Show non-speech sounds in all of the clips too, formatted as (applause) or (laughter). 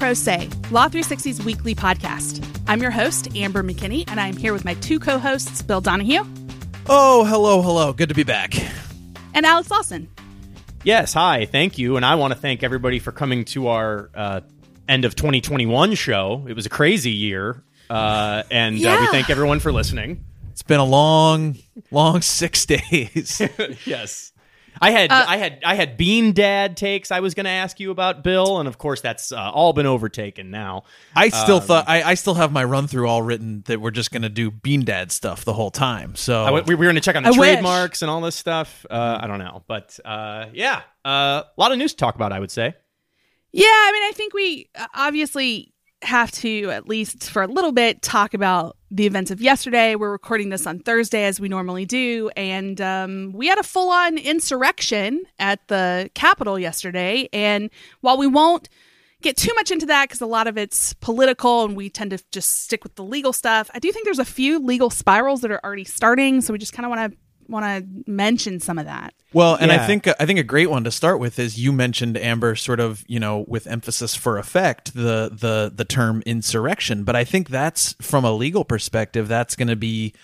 Pro Se, Law 360's weekly podcast. I'm your host, Amber McKinney, and I'm here with my two co hosts, Bill Donahue Oh, hello, hello. Good to be back. and Alex Lawson. Yes, hi, thank you. And I want to thank everybody for coming to our uh, end of 2021 show. It was a crazy year. Uh, and uh, we thank everyone for listening. It's been a long, long (laughs) six days. (laughs) yes. I had Uh, I had I had bean dad takes I was going to ask you about Bill and of course that's uh, all been overtaken now. I still Um, thought I, I still have my run through all written that we're just going to do Bean Dad stuff the whole time. So I, we were going to check on the I wish. trademarks and all this stuff. Uh, I don't know, but uh, yeah, uh, a lot of news to talk about. I would say. Yeah, I mean, I think we uh, obviously have to, at least for a little bit, talk about the events of yesterday. We're recording this on Thursday, as we normally do. And um, we had a full on insurrection at the Capitol yesterday. And while we won't get too much into that because a lot of it's political and we tend to just stick with the legal stuff, I do think there's a few legal spirals that are already starting. So we just kind of want to want to mention some of that. Well, and I think I think a great one to start with is you mentioned Amber, sort of you know with emphasis for effect the the the term insurrection, but I think that's from a legal perspective that's going to be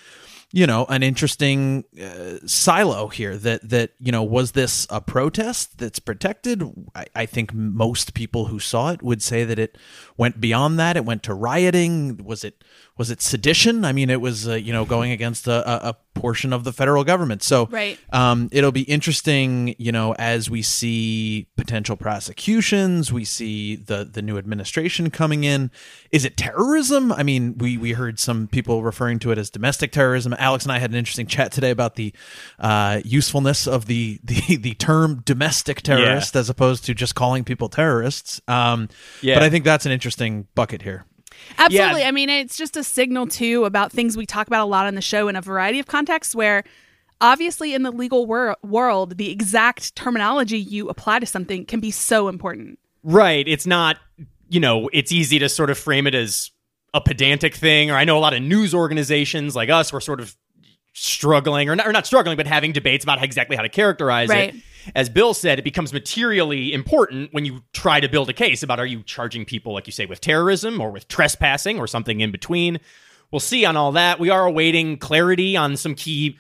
you know an interesting uh, silo here that that you know was this a protest that's protected? I, I think most people who saw it would say that it went beyond that. It went to rioting. Was it was it sedition i mean it was uh, you know going against a, a, a portion of the federal government so Right. um, it'll be interesting, you know, as we see potential prosecutions, we see the the new administration coming in. Is it terrorism? I mean, we we heard some people referring to it as domestic terrorism. Alex and I had an interesting chat today about the uh, usefulness of the (laughs) the the term domestic terrorist as opposed to just calling people terrorists. Um, Yeah. But I think that's an interesting bucket here. Absolutely. Yeah. I mean, it's just a signal too about things we talk about a lot on the show in a variety of contexts where obviously in the legal wor- world, the exact terminology you apply to something can be so important. Right. It's not, you know, it's easy to sort of frame it as a pedantic thing. Or I know a lot of news organizations like us were sort of struggling, or not, or not struggling, but having debates about exactly how to characterize Right. it. As Bill said, it becomes materially important when you try to build a case about are you charging people, like you say, with terrorism or with trespassing or something in between. We'll see on all that. We are awaiting clarity on some key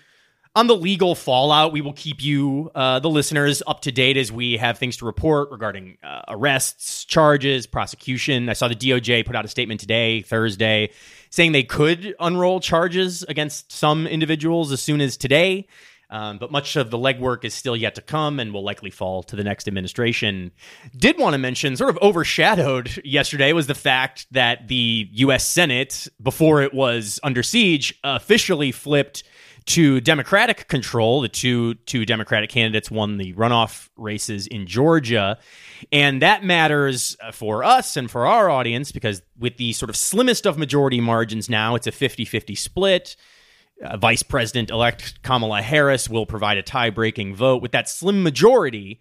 on the legal fallout, we will keep you, uh, the listeners, up to date as we have things to report regarding uh, arrests, charges, prosecution. I saw the DOJ put out a statement today, Thursday, saying they could unroll charges against some individuals as soon as today. Um, but much of the legwork is still yet to come and will likely fall to the next administration. Did want to mention, sort of overshadowed (laughs) yesterday, was the fact that the U.S. Senate, before it was under siege, officially flipped to Democratic control. The two two Democratic candidates won the runoff races in Georgia, and that matters uh, for us and for our audience because with the sort of slimmest of majority margins now, it's a 50-50 split. Uh, Vice President elect Kamala Harris will provide a tie breaking vote. With that slim majority,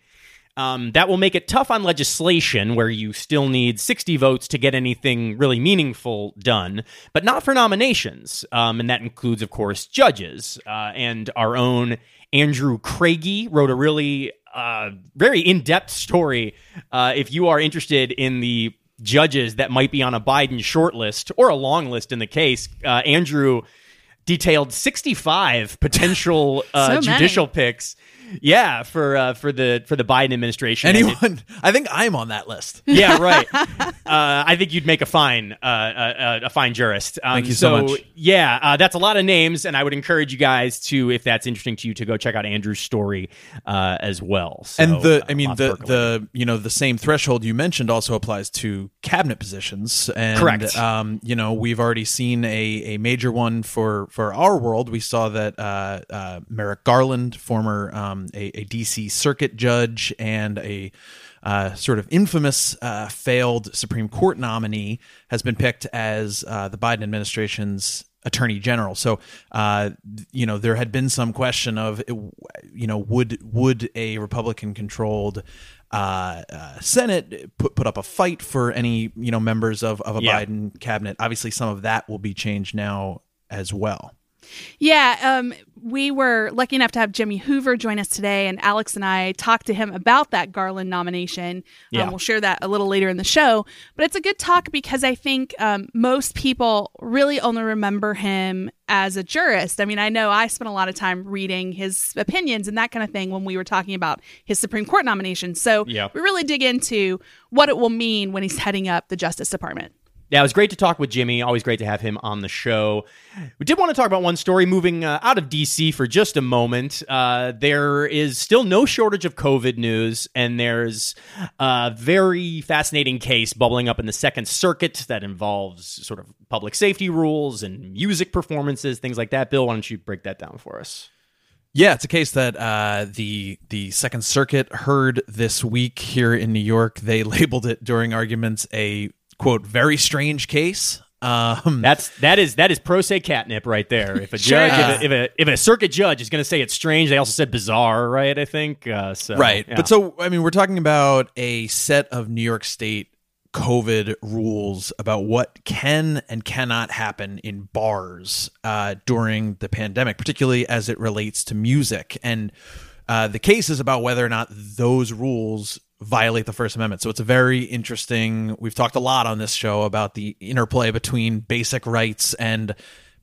um, that will make it tough on legislation where you still need 60 votes to get anything really meaningful done, but not for nominations. Um, and that includes, of course, judges. Uh, and our own Andrew Kragie wrote a really uh, very in depth story. Uh, if you are interested in the judges that might be on a Biden shortlist or a long list in the case, uh, Andrew detailed 65 potential (laughs) uh, So many. judicial picks. Yeah, for uh, for the for the Biden administration. Anyone? I think I'm on that list. (laughs) yeah, right. (laughs) uh, I think you'd make a fine uh, uh, a fine jurist. Um, Thank you so much. Yeah, uh, that's a lot of names, and I would encourage you guys to, if that's interesting to you, to go check out Andrew's story uh, as well. So, and the uh, i mean the the you know the same threshold you mentioned also applies to cabinet positions and Correct. um you know we've already seen a a major one for for our world we saw that uh, uh merrick garland former um a, a dc circuit judge and a uh, sort of infamous uh, failed Supreme Court nominee has been picked as uh, the Biden administration's attorney general. So, uh, you know, there had been some question of, you know, would would a Republican controlled uh, uh, Senate put put up a fight for any you know members of of a Yeah. Biden cabinet? Obviously, some of that will be changed now as well. Yeah, um, we were lucky enough to have Jimmy Hoover join us today, and Alex and I talked to him about that Garland nomination. Um, Yeah. we'll share that a little later in the show, but it's a good talk because I think um, most people really only remember him as a jurist. I mean, I know I spent a lot of time reading his opinions and that kind of thing when we were talking about his Supreme Court nomination. So Yeah. we really dig into what it will mean when he's heading up the Justice Department. Yeah, it was great to talk with Jimmy. Always great to have him on the show. We did want to talk about one story moving uh, out of DC for just a moment. Uh, there is still no shortage of COVID news, and there's a very fascinating case bubbling up in the Second Circuit that involves sort of public safety rules and music performances, things like that. Bill, why don't you break that down for us? Yeah, it's a case that uh, the the Second Circuit heard this week here in New York. They (laughs) labeled it during arguments a quote very strange case. Um, That's that is that is pro se catnip right there. If a judge, if, a, if a if a circuit judge is going to say it's strange, they also said bizarre, right? I think uh, so. right, yeah. but so I mean, we're talking about a set of New York State COVID rules about what can and cannot happen in bars uh, during the pandemic, particularly as it relates to music. And uh, the case is about whether or not those rules violate the First Amendment. So it's a very interesting. We've talked a lot on this show about the interplay between basic rights and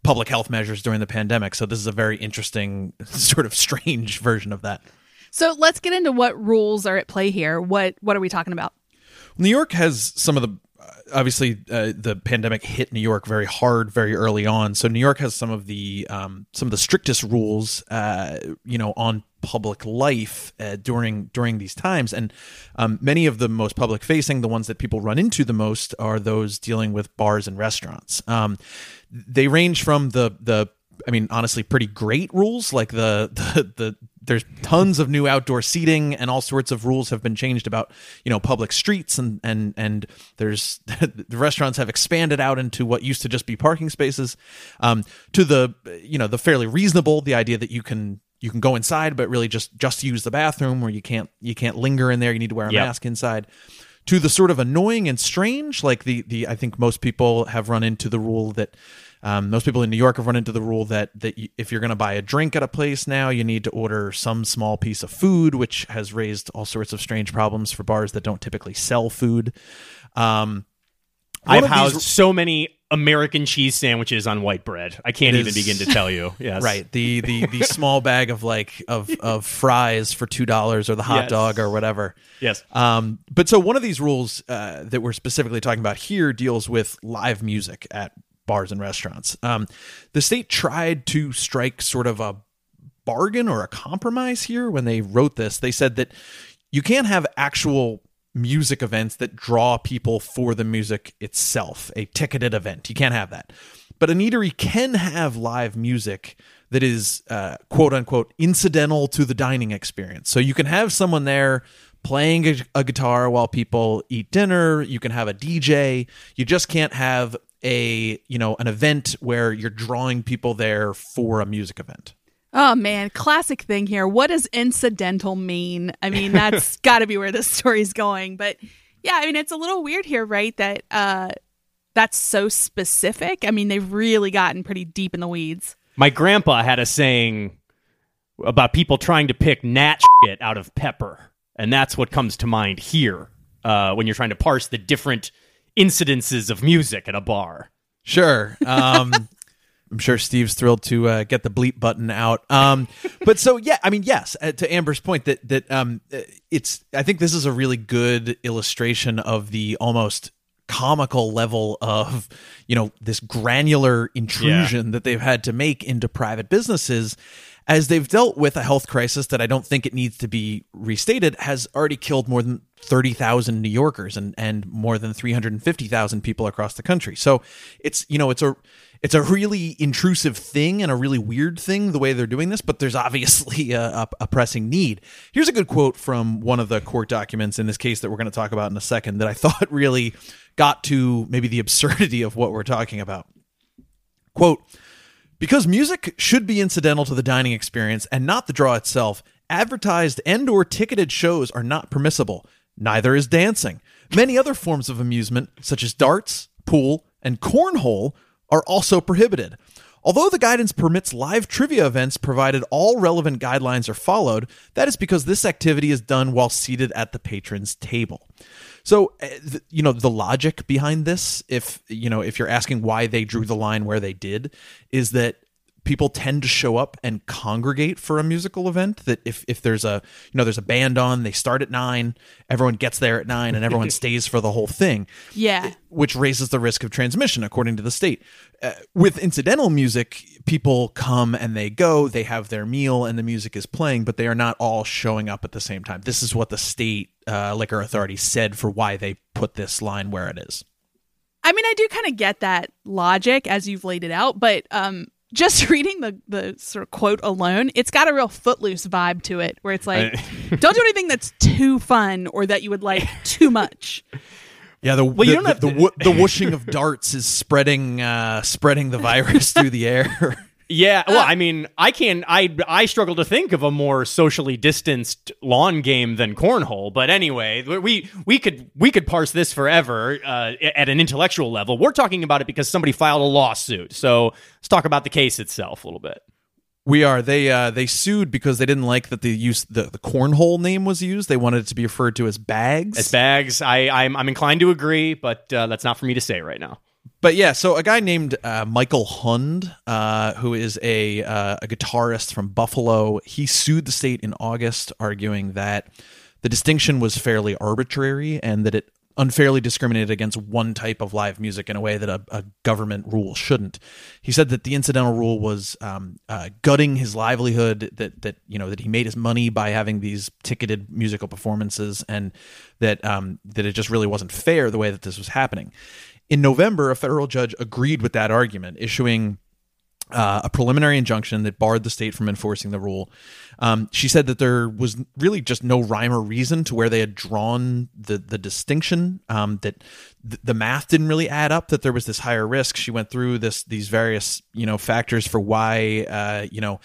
public health measures during the pandemic. So this is a very interesting, (laughs) sort of strange version of that. So let's get into what rules are at play here. What what are we talking about? New York has some of the uh, obviously uh, the pandemic hit New York very hard very early on. So New York has some of the um, some of the strictest rules, uh, you know, on public life uh, during during these times, and um, many of the most public facing, the ones that people run into the most, are those dealing with bars and restaurants. Um, they range from the the I mean, honestly, pretty great rules. Like the, (laughs) the the there's tons of new outdoor seating and all sorts of rules have been changed about you know public streets and and and there's (laughs) the restaurants have expanded out into what used to just be parking spaces. Um, to the you know the fairly reasonable, the idea that you can you can go inside but really just just use the bathroom where you can't you can't linger in there. You need to wear a Yep. mask inside to the sort of annoying and strange like the the i think most people have run into the rule that um, most people in new york have run into the rule that that you, if you're going to buy a drink at a place now you need to order some small piece of food which has raised all sorts of strange problems for bars that don't typically sell food um, I've of these- housed so many American cheese sandwiches on white bread. I can't It even begin to tell you. (laughs) Yes. right the the the (laughs) small bag of like of of fries for two dollars or the hot Yes. dog or whatever Yes. Um, but so one of these rules uh, that we're specifically talking about here deals with live music at bars and restaurants. Um, the state tried to strike sort of a bargain or a compromise here when they wrote this. They said that you can't have actual music events that draw people for the music itself, a ticketed event. You can't have that. But an eatery can have live music that is uh, quote unquote incidental to the dining experience. So you can have someone there playing a, a guitar while people eat dinner. You can have a DJ. You just can't have a you know an event where you're drawing people there for a music event. Oh man, classic thing here. What does incidental mean? I mean, that's (laughs) got to be where this story's going. But yeah, I mean, it's a little weird here, right? That uh, that's so specific. I mean, they've really gotten pretty deep in the weeds. My grandpa had a saying about people trying to pick nat shit out of pepper, and that's what comes to mind here uh, when you're trying to parse the different incidences of music at a bar. Sure. Um, (laughs) I'm sure Steve's thrilled to uh, get the bleep button out. Um, but so yeah, I mean, yes, uh, to Amber's point that that um, uh, it's. I think this is a really good illustration of the almost comical level of you know this granular intrusion that they've had to make into private businesses as they've dealt with a health crisis that I don't think it needs to be restated has already killed more than 30,000 New Yorkers and and more than 350,000 people across the country. So it's you know it's a it's a really intrusive thing and a really weird thing the way they're doing this, but there's obviously (laughs) a, a, a pressing need. Here's a good quote from one of the court documents in this case that we're going to talk about in a second that I (laughs) thought really got to maybe the absurdity of what we're talking about. Quote, because music should be incidental to the dining experience and not the draw itself, advertised and or ticketed shows are not permissible. Neither is dancing. Many other forms of amusement, such as darts, pool, and cornhole, are also prohibited. Although the guidance permits live trivia events provided all relevant guidelines are followed, that is because this activity is done while seated at the patron's table. So, uh, you know, the logic behind this, if, you know, if you're asking why they drew the line where they did, is that people tend to show up and congregate for a musical event that if, if there's a you know there's a band on they start at nine everyone gets there at nine and everyone (laughs) stays for the whole thing. Yeah. which raises the risk of transmission according to the state. Uh, with incidental music people come and they go they have their meal and the music is playing but they are not all showing up at the same time. This is what the state uh, liquor authority said for why they put this line where it is. I mean, I do kind of get that logic as you've laid it out, but um, just (laughs) reading the the sort of quote alone, it's got a real footloose vibe to it, where it's like, don't do anything that's too fun or that you would like (laughs) too much. Yeah, the Well, the, you don't the, have the, to- the (laughs) whooshing of darts is spreading uh, spreading the virus through the air. Yeah, well, I mean, I can I I struggle to think of a more socially distanced lawn game than cornhole. But anyway, we we could we could parse this forever uh, at an intellectual level. We're talking about it because somebody filed a lawsuit. So let's talk about the case itself a little bit. we are they uh, they sued because they didn't like that the use the, the cornhole name was used. They wanted it to be referred to as bags. As bags, I I'm, I'm inclined to agree, but uh, that's not for me to say right now. But yeah, so a guy named uh, Michael Hund, uh, who is a uh, a guitarist from Buffalo, he sued the state in August, arguing that the distinction was fairly arbitrary and that it unfairly discriminated against one type of live music in a way that a, a government rule shouldn't. He said that the incidental rule was um, uh, gutting his livelihood, that that you know that he made his money by having these ticketed musical performances, and that um, that it just really wasn't fair the way that this was happening. In November, a federal judge agreed with that argument, issuing uh, a preliminary injunction that barred the state from enforcing the rule. Um, she said that there was really just no rhyme or reason to where they had drawn the the distinction. Um, that th- the math didn't really add up. That there was this higher risk. She went through this these various you know factors for why uh, you know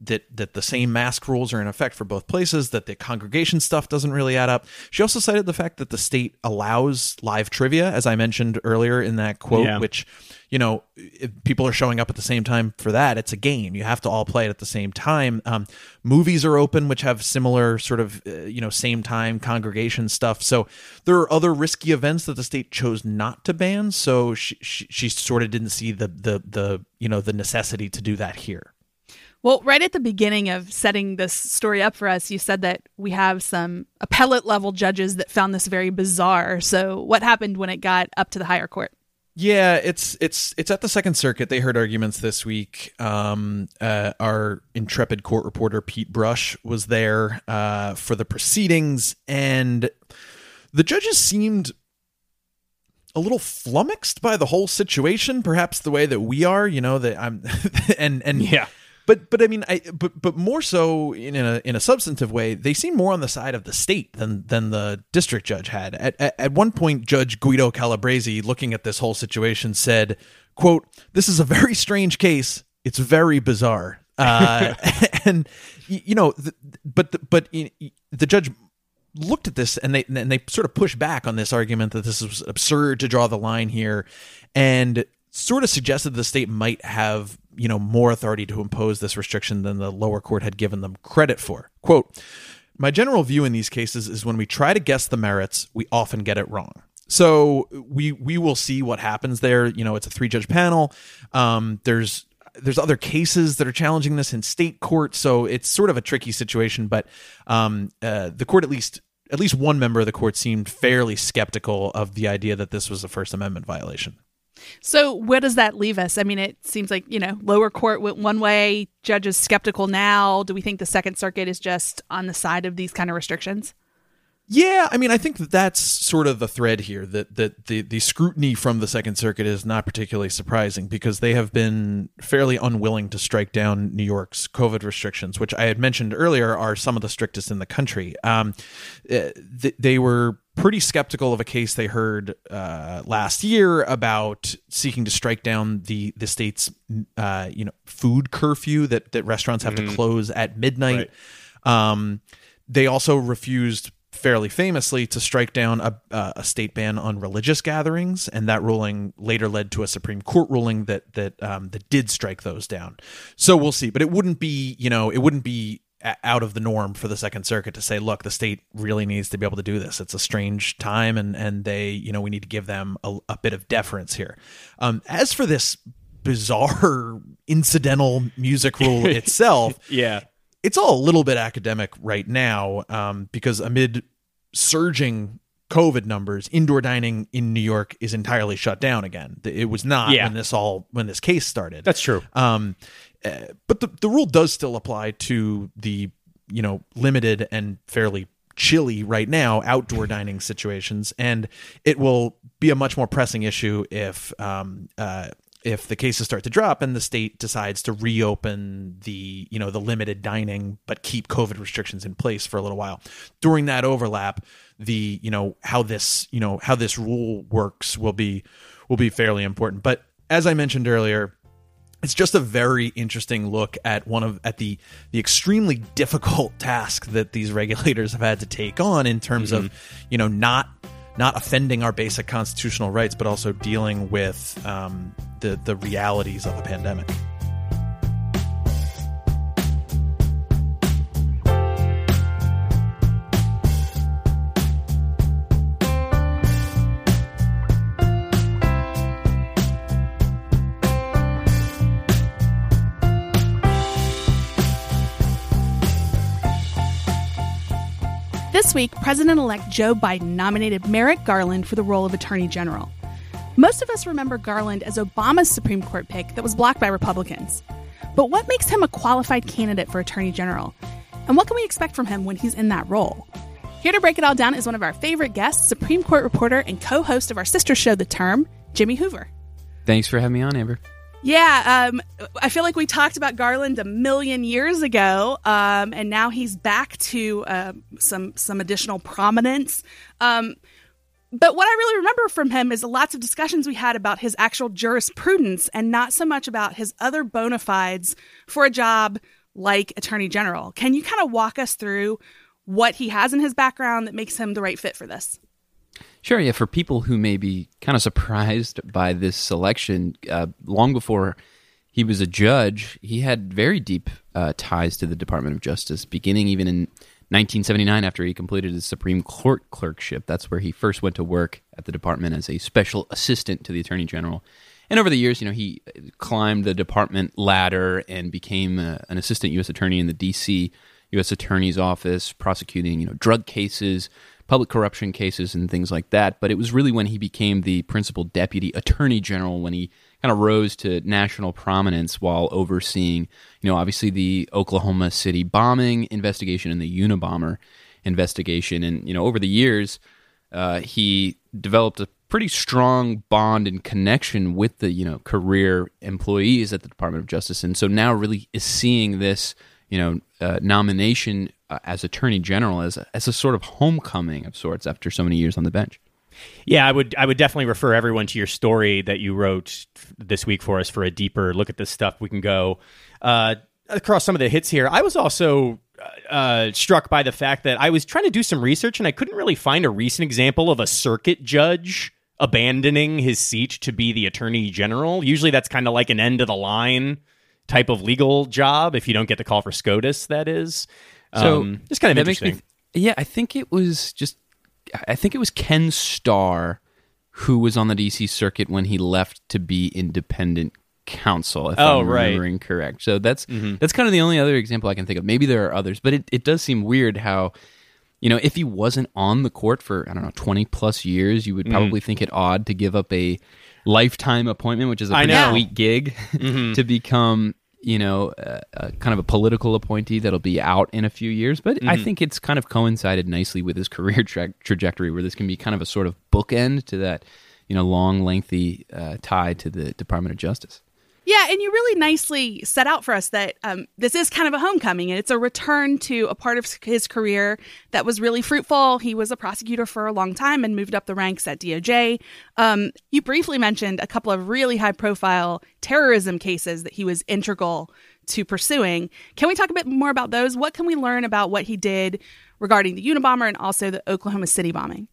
that that the same mask rules are in effect for both places that the congregation stuff doesn't really add up. She also cited the fact that the state allows live trivia as i mentioned earlier in that quote Yeah. which you know if people are showing up at the same time for that it's a game. You have to all play it at the same time. Um, movies are open which have similar sort of uh, you know same time congregation stuff. So there are other risky events that the state chose not to ban. So she, she, she sort of didn't see the the the you know the necessity to do that here Well, right at the beginning of setting this story up for us, you said that we have some appellate level judges that found this very bizarre. So, what happened when it got up to the higher court? Yeah, it's it's it's at the Second Circuit. They heard arguments this week. Um, uh, our intrepid court reporter Pete Brush was there uh, for the proceedings, and the judges seemed a little flummoxed by the whole situation. Perhaps the way that we are, you know, that I'm, (laughs) and and Yeah. But but I mean, I but but more so in a in a substantive way, they seem more on the side of the state than than the district judge had. At at, at one point, Judge Guido Calabresi, looking at this whole situation, said, "quote This is a very strange case. It's very bizarre." Uh, (laughs) and you know, th- but the, but the judge looked at this and they and they sort of pushed back on this argument that this was absurd to draw the line here and sort of suggested the state might have you know more authority to impose this restriction than the lower court had given them credit for quote my general view in these cases is when we try to guess the merits we often get it wrong so we we will see what happens there you know it's a three judge panel um there's there's other cases that are challenging this in state court, so it's sort of a tricky situation. But um, uh, the court, at least at least one member of the court, seemed fairly skeptical of the idea that this was a First Amendment violation. So, where does that leave us? I mean, it seems like, you know, lower court went one way, judges skeptical now. Do we think the Second Circuit is just on the side of these kind of restrictions? Yeah, I mean, I think that that's sort of the thread here. That that the the scrutiny from the Second Circuit is not particularly surprising because they have been fairly unwilling to strike down New York's COVID restrictions, which I had mentioned earlier are some of the strictest in the country. Um, uh, they were pretty skeptical of a case they heard uh, last year about seeking to strike down the the state's uh, you know food curfew that that restaurants have to close at midnight. Um, they also refused fairly famously to strike down a, a state ban on religious gatherings, and that ruling later led to a Supreme Court ruling that that um, that did strike those down. So we'll see, but it wouldn't be you know it wouldn't be out of the norm for the Second Circuit to say, look, the state really needs to be able to do this. It's a strange time, and and they you know we need to give them a, a bit of deference here. Um, as for this bizarre (laughs) incidental music rule (laughs) itself, yeah it's all a little bit academic right now um, because amid surging COVID numbers, indoor dining in New York is entirely shut down again. It was not Yeah. when this all when this case started. that's true Um, uh, but the the rule does still apply to the you know limited and fairly chilly right now outdoor dining situations, and it will be a much more pressing issue if um uh if the cases start to drop and the state decides to reopen the you know the limited dining but keep covid restrictions in place for a little while. During that overlap the you know how this you know how this rule works will be will be fairly important. But as i mentioned earlier it's just a very interesting look at one of at the the extremely difficult (laughs) task that these regulators have had to take on in terms of you know not not offending our basic constitutional rights but also dealing with um, the the realities of a pandemic This week, President elect Joe Biden nominated Merrick Garland for the role of Attorney General. Most of us remember Garland as Obama's Supreme Court pick that was blocked by Republicans. But what makes him a qualified candidate for Attorney General? And what can we expect from him when he's in that role? Here to break it all down is one of our favorite guests, Supreme Court reporter and co host of our sister show, The Term, Jimmy Hoover. Thanks for having me on, Amber. Yeah, um, I feel like we talked about Garland a million years ago, um, and now he's back to uh, some some additional prominence. Um, but what I really remember from him is lots of discussions we had about his actual jurisprudence, and not so much about his other bona fides for a job like Attorney General. Can you kind of walk us through what he has in his background that makes him the right fit for this? Sure, yeah. For people who may be kind of surprised (laughs) by this selection, uh, long before he was a judge, he had very deep uh, ties to the Department of Justice, beginning even in 1979 after he completed his Supreme Court clerkship. That's where he first went to work at the department as a special assistant to the Attorney General. And over the years, you know, he climbed the department ladder and became uh, an assistant U.S. attorney in the D.C. U.S. Attorney's Office, prosecuting, you know, drug cases, public corruption cases, and things like that. But it was really when he became the principal deputy attorney general when he kind of rose to national prominence while overseeing, you know, obviously the Oklahoma City bombing investigation and the Unabomber investigation. And, you know, over the years, uh, he developed a pretty strong bond and connection with the, you know, career employees at the Department of Justice. And so now really is seeing this, you know, uh, nomination uh, as Attorney General as a, as a sort of homecoming of sorts after so many years on the bench. Yeah, I would I would definitely refer everyone to your story that you wrote this week for us for a deeper look at this stuff. We can go uh, across some of the hits here. I was also uh, struck by the fact that I was trying to do some research and I couldn't really find a recent example of a circuit judge abandoning his seat to be the attorney general. Usually, that's kind of like an end of the line type of legal job. If you don't get the call for SCOTUS, that is. So um, it's kind of interesting. th- yeah, I think it was just I think it was Ken Starr who was on the DC circuit when he left to be independent counsel. If Oh, I'm right. remembering correct. So that's that's kind of the only other example I can think of. Maybe there are others, but it, it does seem weird how you know if he wasn't on the court for I don't know twenty plus years, you would Mm. probably think it odd to give up a lifetime appointment, which is a pretty sweet gig, (laughs) to become you know uh, uh, kind of a political appointee that'll be out in a few years. But I think it's kind of coincided nicely with his (laughs) career tra- trajectory, where this can be kind of a sort of bookend to that you know long, lengthy uh, tie to the Department of Justice. Yeah, and you really nicely set out for us that um, this is kind of a homecoming and it's a return to a part of his career that was really fruitful. He was a prosecutor for a long time and moved up the ranks at DOJ. Um, you briefly mentioned a couple of really high profile terrorism cases that he was integral to pursuing. Can we talk a bit more about those? What can we learn about what he did regarding the Unabomber and also the Oklahoma City bombing.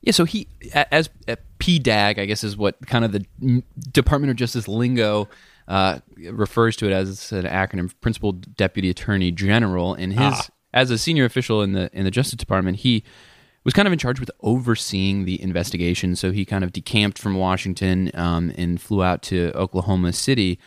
Yeah, so he, as uh, PDAG, I guess is what kind of the Department of Justice lingo uh, refers to it as an acronym, Principal Deputy Attorney General. And his, ah. as a senior official in the in the Justice Department, he was kind of in charge with overseeing the investigation. So he kind of decamped from Washington um, and flew out to Oklahoma City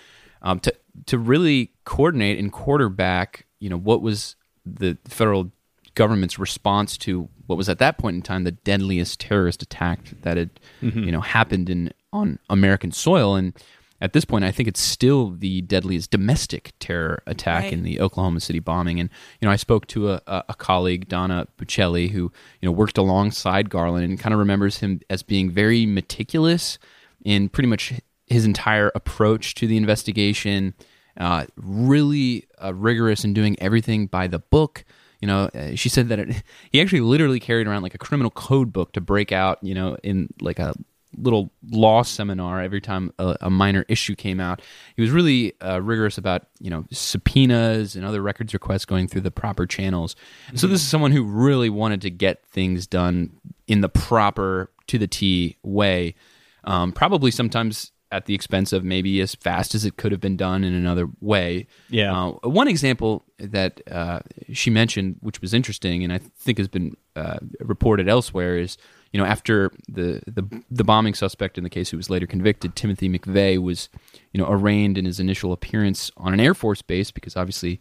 um, to to really coordinate and quarterback. You know what was the federal government's response to what was at that point in time the deadliest terrorist attack that had mm-hmm. you know happened in on American soil and at this point I think it's still the deadliest domestic terror attack right. in the Oklahoma City bombing and you know I spoke to a, a colleague Donna Bucella who you know worked alongside Garland and kind of remembers him as being very meticulous in pretty much his entire approach to the investigation uh, really uh, rigorous in doing everything by the book you know, uh, she said that it, he actually literally carried around like a criminal code book to break out, you know, in like a little law seminar every time a, a minor issue came out. He was really uh, rigorous about you know subpoenas and other records requests going through the proper channels. Mm-hmm. So this is someone who really wanted to get things done in the proper to the T way. Um, probably sometimes at the expense of maybe as fast as it could have been done in another way. Yeah. Uh, one example that uh, she mentioned, which was interesting, and I think has been uh, reported elsewhere, is you know after the, the the bombing suspect in the case who was later convicted, Timothy McVeigh, was you know arraigned in his initial appearance on an Air Force base because obviously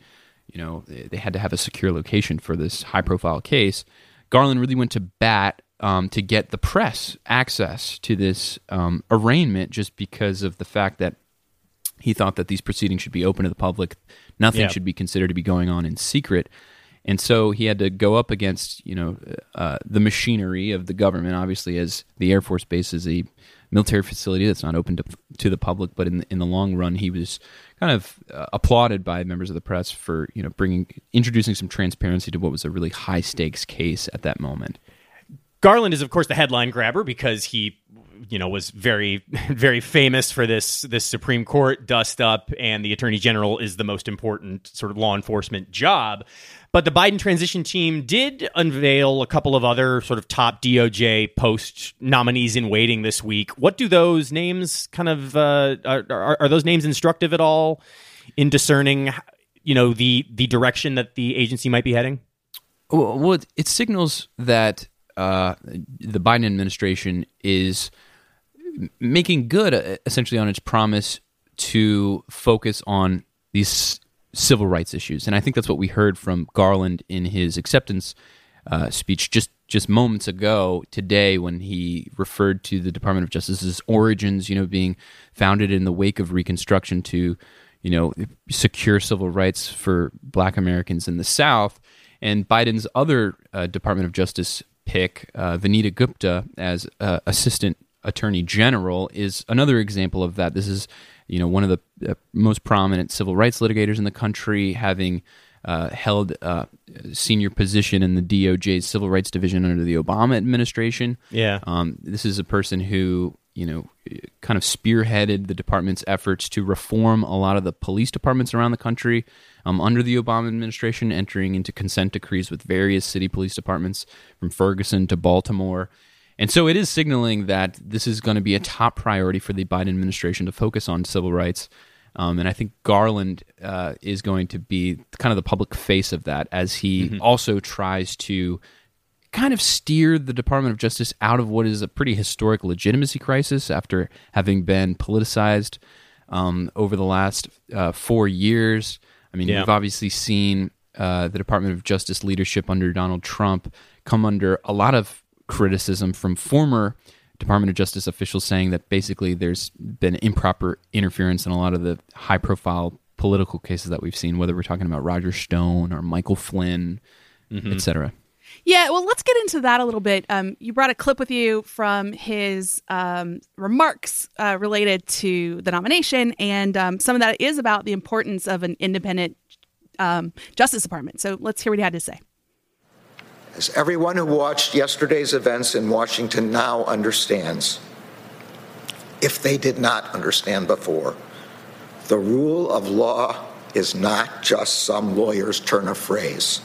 you know they had to have a secure location for this high profile case. Garland really went to bat um, to get the press access to this um, arraignment just because of the fact that he thought that these proceedings should be open to the public. Nothing yeah. should be considered to be going on in secret. And so he had to go up against, you know, uh, the machinery of the government. Obviously, as the Air Force Base is a military facility that's not open to to the public, but in the, in the long run, he was kind of uh, applauded by members of the press for, you know, bringing introducing some transparency to what was a really high stakes case at that moment. Garland is, of course, the headline grabber because he, you know, was very, (laughs) very famous for this this Supreme Court dust up, and the Attorney General is the most important sort of law enforcement job. But the Biden transition team did unveil a couple of other sort of top DOJ post nominees in waiting this week. What do those names kind of uh, are, are those names instructive at all in discerning, you know, the the direction that the agency might be heading? Well, it signals that uh, the Biden administration is making good uh, essentially on its promise to focus on these civil rights issues, and I think that's what we heard from Garland in his acceptance uh, speech just just moments ago today when he referred to the Department of Justice's origins, you know, being founded in the wake of Reconstruction to, you know, secure civil rights for Black Americans in the South, and Biden's other uh, Department of Justice pick uh, Vanita Gupta as uh, Assistant Attorney General is another example of that. This is, you know, one of the uh, most prominent civil rights litigators in the country, having uh, held a senior position in the DOJ's Civil Rights Division under the Obama administration. Yeah, um, this is a person who you know, kind of spearheaded the department's efforts to reform a lot of the police departments around the country um, under the Obama administration, entering into consent decrees with various city police departments from Ferguson to Baltimore. And so it is signaling that this is going to be a top priority for the Biden administration to focus on civil rights. Um, and I think Garland uh, is going to be kind of the public face of that as he mm-hmm. also tries to kind of steered the Department of Justice out of what is a pretty historic legitimacy crisis after having been politicized um, over the last uh, four years. I mean, yeah. we've obviously seen uh, the Department of Justice leadership under Donald Trump come under a lot of criticism from former Department of Justice officials saying that basically there's been improper interference in a lot of the high profile political cases that we've seen, whether we're talking about Roger Stone or Michael Flynn, mm-hmm. et cetera. Yeah, well, let's get into that a little bit. Um, you brought a clip with you from his um, remarks uh, related to the nomination, and um, some of that is about the importance of an independent um, Justice Department. So let's hear what he had to say. As everyone who watched yesterday's events in Washington now understands, if they did not understand before, the rule of law is not just some lawyer's turn of phrase.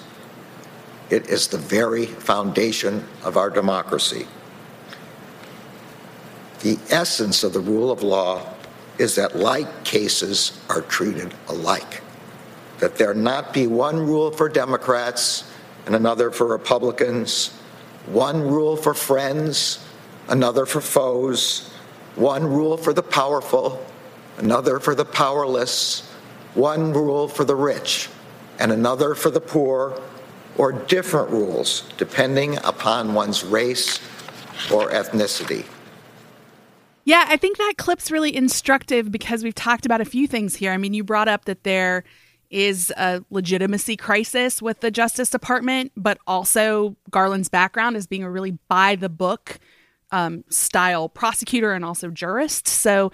It is the very foundation of our democracy. The essence of the rule of law is that like cases are treated alike, that there not be one rule for Democrats and another for Republicans, one rule for friends, another for foes, one rule for the powerful, another for the powerless, one rule for the rich, and another for the poor, or different rules depending upon one's race or ethnicity. Yeah, I think that clip's really instructive because we've talked about a few things here. I mean, you brought up that there is a legitimacy crisis with the Justice Department, but also Garland's background as being a really by the book um, style prosecutor and also jurist. So,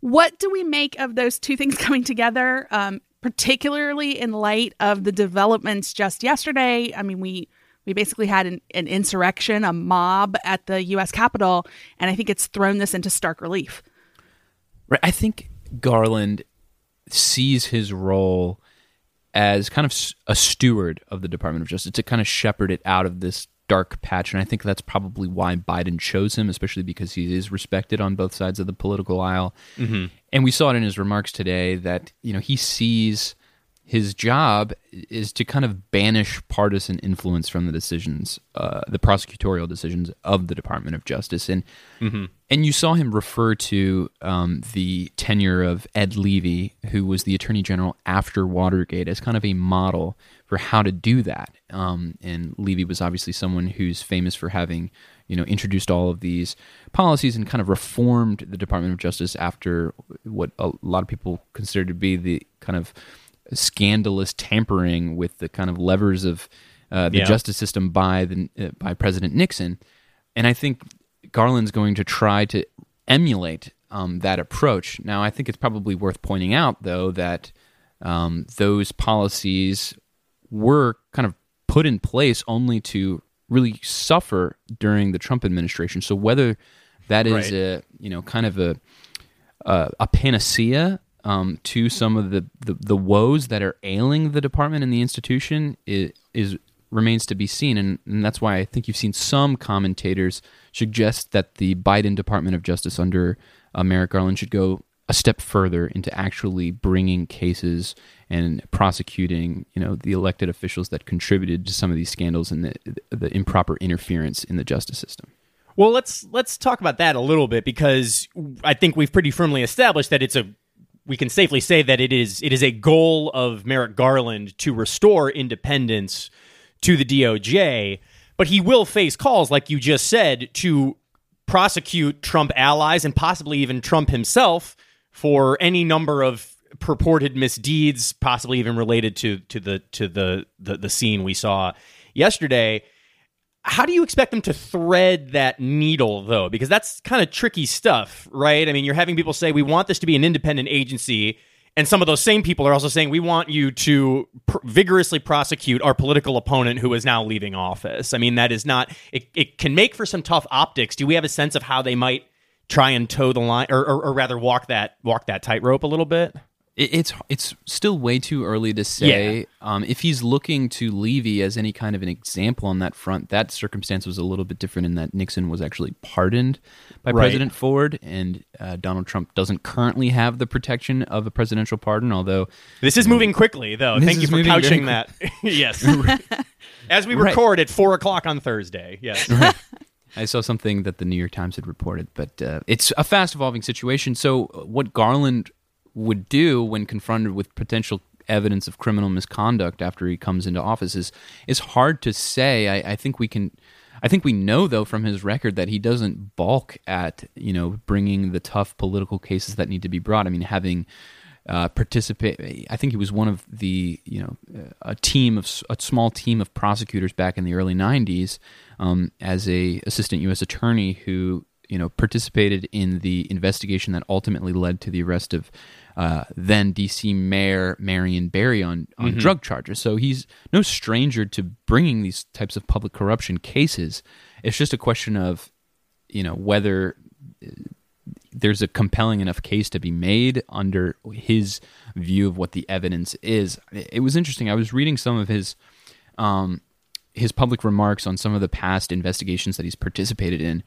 what do we make of those two things (laughs) coming together, um, particularly in light of the developments just yesterday? I mean, we we basically had an, an insurrection, a mob at the U.S. Capitol, and I think it's thrown this into stark relief. Right. I think Garland sees his role as kind of a steward of the Department of Justice to kind of shepherd it out of this dark patch. And I think that's probably why Biden chose him, especially because he is respected on both sides of the political aisle. Mm-hmm. And we saw it in his remarks today that, you know, he sees his job is to kind of banish partisan influence from the decisions, uh, the prosecutorial decisions of the Department of Justice, and mm-hmm. and you saw him refer to um, the tenure of Ed Levi, who was the Attorney General after Watergate, as kind of a model for how to do that. Um, and Levi was obviously someone who's famous for having you know introduced all of these policies and kind of reformed the Department of Justice after what a lot of people consider to be the kind of scandalous tampering with the kind of levers of uh, the yeah. justice system by the uh, by President Nixon, and I think Garland's going to try to emulate um, that approach. Now, I think it's probably worth pointing out, though, that um, those policies were kind of put in place only to really suffer during the Trump administration. So whether that is right. a you know kind of a a, a panacea um, to some of the, the, the woes that are ailing the department and the institution is, is remains to be seen, and, and that's why I think you've seen some commentators suggest that the Biden Department of Justice under uh, Merrick Garland should go a step further into actually bringing cases and prosecuting, you know, the elected officials that contributed to some of these scandals and the, the improper interference in the justice system. Well, let's let's talk about that a little bit because I think we've pretty firmly established that it's a we can safely say that it is it is a goal of Merrick Garland to restore independence to the DOJ, but he will face calls, like you just said, to prosecute Trump allies and possibly even Trump himself for any number of purported misdeeds, possibly even related to to the to the the, the scene we saw yesterday. How do you expect them to thread that needle, though? Because that's kind of tricky stuff, right? I mean, you're having people say, we want this to be an independent agency. And some of those same people are also saying, we want you to pr- vigorously prosecute our political opponent who is now leaving office. I mean, that is not, it, it can make for some tough optics. Do we have a sense of how they might try and toe the line or, or, or rather walk that, walk that tightrope a little bit? It's it's still way too early to say. Yeah. Um, if he's looking to Levi as any kind of an example on that front, that circumstance was a little bit different in that Nixon was actually pardoned by right. President Ford, and uh, Donald Trump doesn't currently have the protection of a presidential pardon. Although this is moving quickly, though. Thank you for couching that. (laughs) yes, (laughs) as we record right. at four o'clock on Thursday. Yes. (laughs) Right. I saw something that the New York Times had reported, but uh, it's a fast evolving situation. So, what Garland would do when confronted with potential evidence of criminal misconduct after he comes into office is is hard to say. I, I think we can. I think we know though from his record that he doesn't balk at you know bringing the tough political cases that need to be brought. I mean, having uh, participate. I think he was one of the you know a team of a small team of prosecutors back in the early '90s um, as a assistant U.S. attorney who you know participated in the investigation that ultimately led to the arrest of uh, then DC Mayor Marion Barry on, on mm-hmm. drug charges. So he's no stranger to bringing these types of public corruption cases. It's just a question of, you know, whether uh, there's a compelling enough case to be made under his view of what the evidence is. It was interesting. I was reading some of his um, his public remarks on some of the past investigations that he's participated in,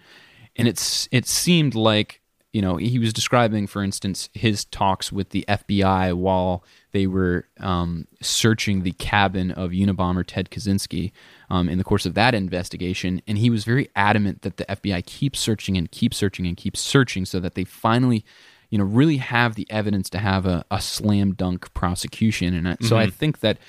and it's it seemed like you know he was describing, for instance, his talks with the FBI while they were um, searching the cabin of Unabomber Ted Kaczynski um, in the course of that investigation, and he was very adamant that the FBI keeps searching and keep searching and keep searching so that they finally you know really have the evidence to have a, a slam dunk prosecution. And I, so i think that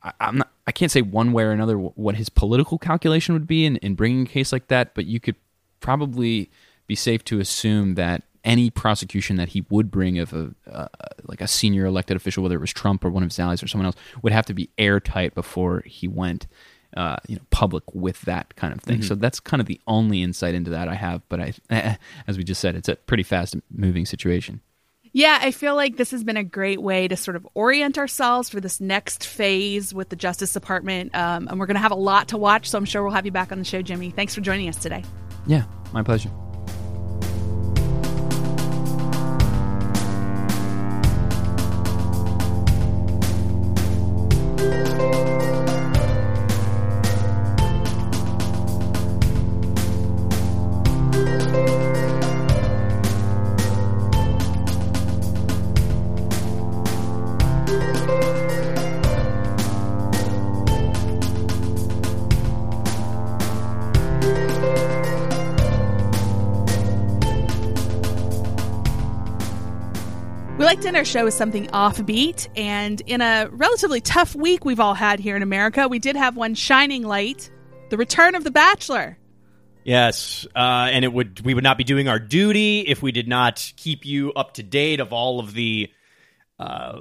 I, i'm not i can't say one way or another what his political calculation would be in, in bringing a case like that but you could probably be safe to assume that any prosecution that he would bring of a uh, like a senior elected official whether it was trump or one of his allies or someone else would have to be airtight before he went uh, you know, public with that kind of thing. So that's kind of the only insight into that I have. But I, (laughs) as we just said, it's a pretty fast moving situation. Yeah, I feel like this has been a great way to sort of orient ourselves for this next phase with the Justice Department. Um, and we're going to have a lot to watch, so I'm sure we'll have you back on the show, Jimmy. Thanks for joining us today. Yeah, my pleasure. Like our show is something offbeat, and in a relatively tough week we've all had here in America, we did have one shining light the return of The Bachelor. Yes, uh, and it would we would not be doing our duty if we did not keep you up to date of all of the uh,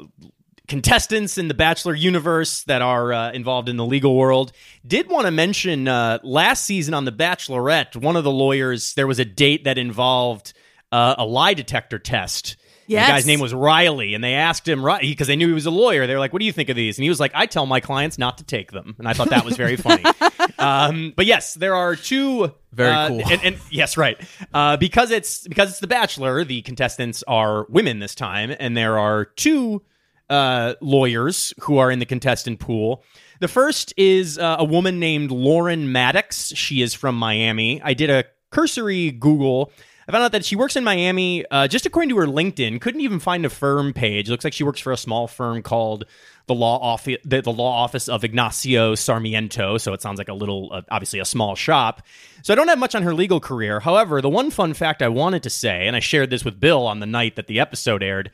contestants in the Bachelor universe that are uh, involved in the legal world. Did want to mention uh, last season on the Bachelorette, one of the lawyers there was a date that involved uh, a lie detector test. Yes. The guy's name was Riley, and they asked him because they knew he was a lawyer. They were like, "What do you think of these?" And he was like, "I tell my clients not to take them," and I thought that was very funny. (laughs) um, but yes, there are two Very uh, cool. and, and yes, right. Uh, because it's because it's The Bachelor. The contestants are women this time, and there are two uh, lawyers who are in the contestant pool. The first is uh, a woman named Lauren Maddox. She is from Miami. I did a cursory Google. I found out that she works in Miami. Uh, just according to her LinkedIn, couldn't even find a firm page. Looks like she works for a small firm called the law office, the, the law office of Ignacio Sarmiento. So it sounds like a little, uh, obviously a small shop. So I don't have much on her legal career. However, the one fun fact I wanted to say, and I shared this with Bill on the night that the episode aired,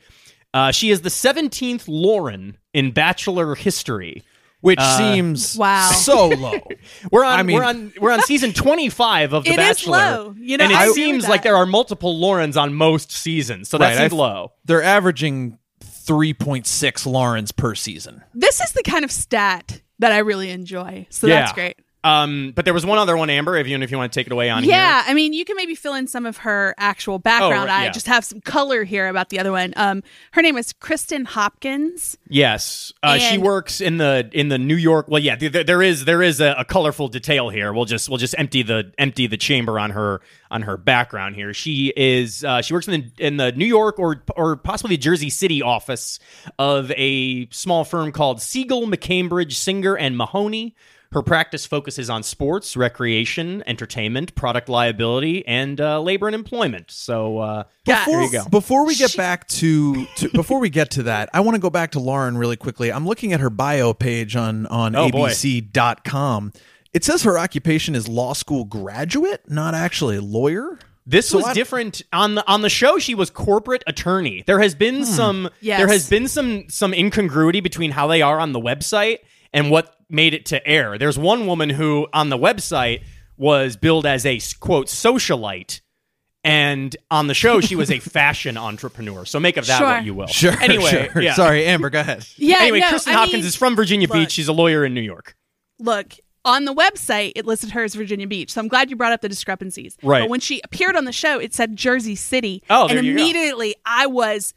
uh, she is the 17th Lauren in Bachelor history. Which uh, seems Wow. so low. (laughs) We're on I mean- we're on we're on season 25 of The It is Bachelor. low. You know, and it I seems like there are multiple Laurens on most seasons. So that Right, seems I- low. They're averaging 3.6 Laurens per season. this is the kind of stat that I really enjoy. So that's great. Um, but there was one other one, Amber. If you if you want to take it away on Yeah, here. I mean, you can maybe fill in some of her actual background. Oh, right, I just have some color here about the other one. Um, her name is Kristen Hopkins. Yes, uh, she works in the in the New York. Well, yeah, there, there is there is a, a colorful detail here. We'll just we'll just empty the empty the chamber on her on her background here. She is uh, she works in the in the New York or or possibly Jersey City office of a small firm called Segal McCambridge Singer and Mahoney. Her practice focuses on sports, recreation, entertainment, product liability, and uh, labor and employment. So uh, Yeah. there you go. Before we get She- back to, to before we get to that, I want to go back to Lauren really quickly. I'm looking at her bio page on on Oh, boy. abc.com. It says her occupation is law school graduate, not actually a lawyer. This So was I- different on the on the show. She was corporate attorney. There has been some Yes. there has been some some incongruity between how they are on the website and what made it to air. There's one woman who on the website was billed as a quote socialite. And on the show, she was a (laughs) fashion entrepreneur. So make of that Sure. what you will. Sure. Anyway, sure. yeah. sorry, Amber. Go ahead. Yeah. Anyway, no, Kristen I Hopkins mean, is from Virginia look. Beach. She's a lawyer in New York. look on the website it listed her as virginia beach so i'm glad you brought up the discrepancies Right. but when she appeared on the show it said jersey city Oh, and there you go. immediately i was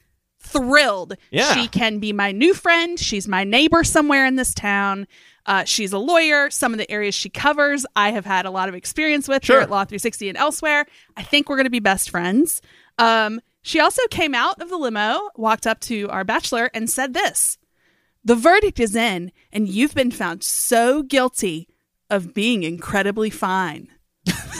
thrilled Yeah. she can be my new friend she's my neighbor somewhere in this town uh, she's a lawyer some of the areas she covers i have had a lot of experience with Sure. here at law 360 and elsewhere i think we're going to be best friends um, she also came out of the limo walked up to our bachelor and said this the verdict is in, and you've been found so guilty of being incredibly fine.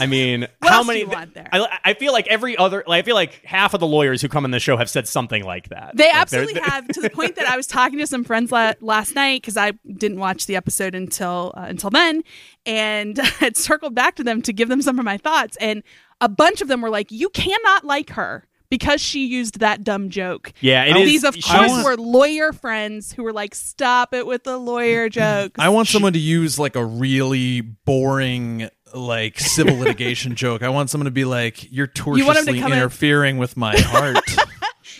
I mean, (laughs) What how else do many? you want there? I, I feel like every other, like, I feel like half of the lawyers who come on the show have said something like that. They Like, they're- absolutely have to the point that I was (laughs) talking to some friends la- last night because I didn't watch the episode until uh, until then, and (laughs) had circled back to them to give them some of my thoughts, and a bunch of them were like, "You cannot like her." Because she used that dumb joke. Yeah, it And is- These, of course, was- were lawyer friends who were like, "Stop it with the lawyer jokes." I want someone to use like a really boring like civil litigation (laughs) joke. I want someone to be like, "You're You to tortiously come in- interfering with my (laughs) heart." uh,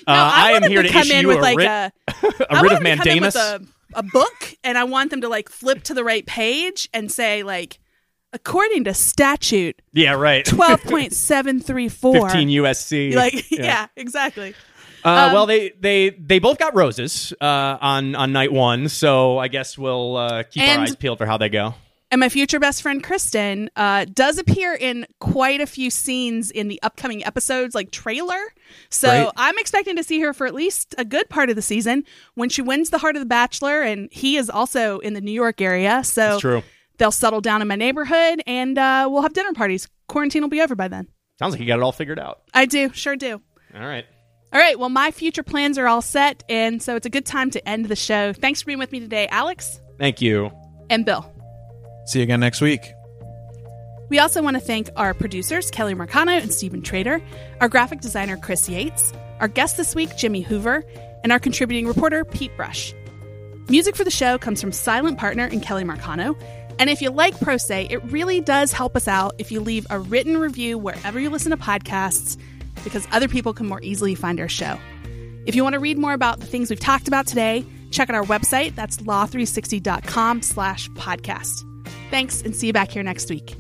No, I, want am here to to, come issue in with a like writ, a, (laughs) a I writ of want them to come in mandamus. a, a book, and I want them to like flip to the right page and say like, according to statute yeah, right. twelve point seven three four. 15 USC. Like yeah. exactly. Uh, Um, well, they they they both got roses uh, on on night one, so I guess we'll uh, keep our eyes peeled for how they go. And my future best friend Kristen uh, does appear in quite a few scenes in the upcoming episodes, like trailer. So Right. I'm expecting to see her for at least a good part of the season when she wins the Heart of the Bachelor, and he is also in the New York area. So That's true. they'll settle down in my neighborhood, and uh, we'll have dinner parties. Quarantine will be over by then. Sounds like you got it all figured out. I do, sure do. All right. All right, well, my future plans are all set, and so it's a good time to end the show. Thanks for being with me today, Alex Thank you. and Bill. See you again next week. We also want to thank our producers, Kelly Marcano and Stephen Trader, our graphic designer, Chris Yates, our guest this week, Jimmy Hoover, and our contributing reporter, Pete Brush. Music for the show comes from Silent Partner and Kelly Marcano. And if you like Pro Say, it really does help us out if you leave a written review wherever you listen to podcasts because other people can more easily find our show. If you want to read more about the things we've talked about today, check out our website. That's law360.com slash podcast. Thanks and see you back here next week.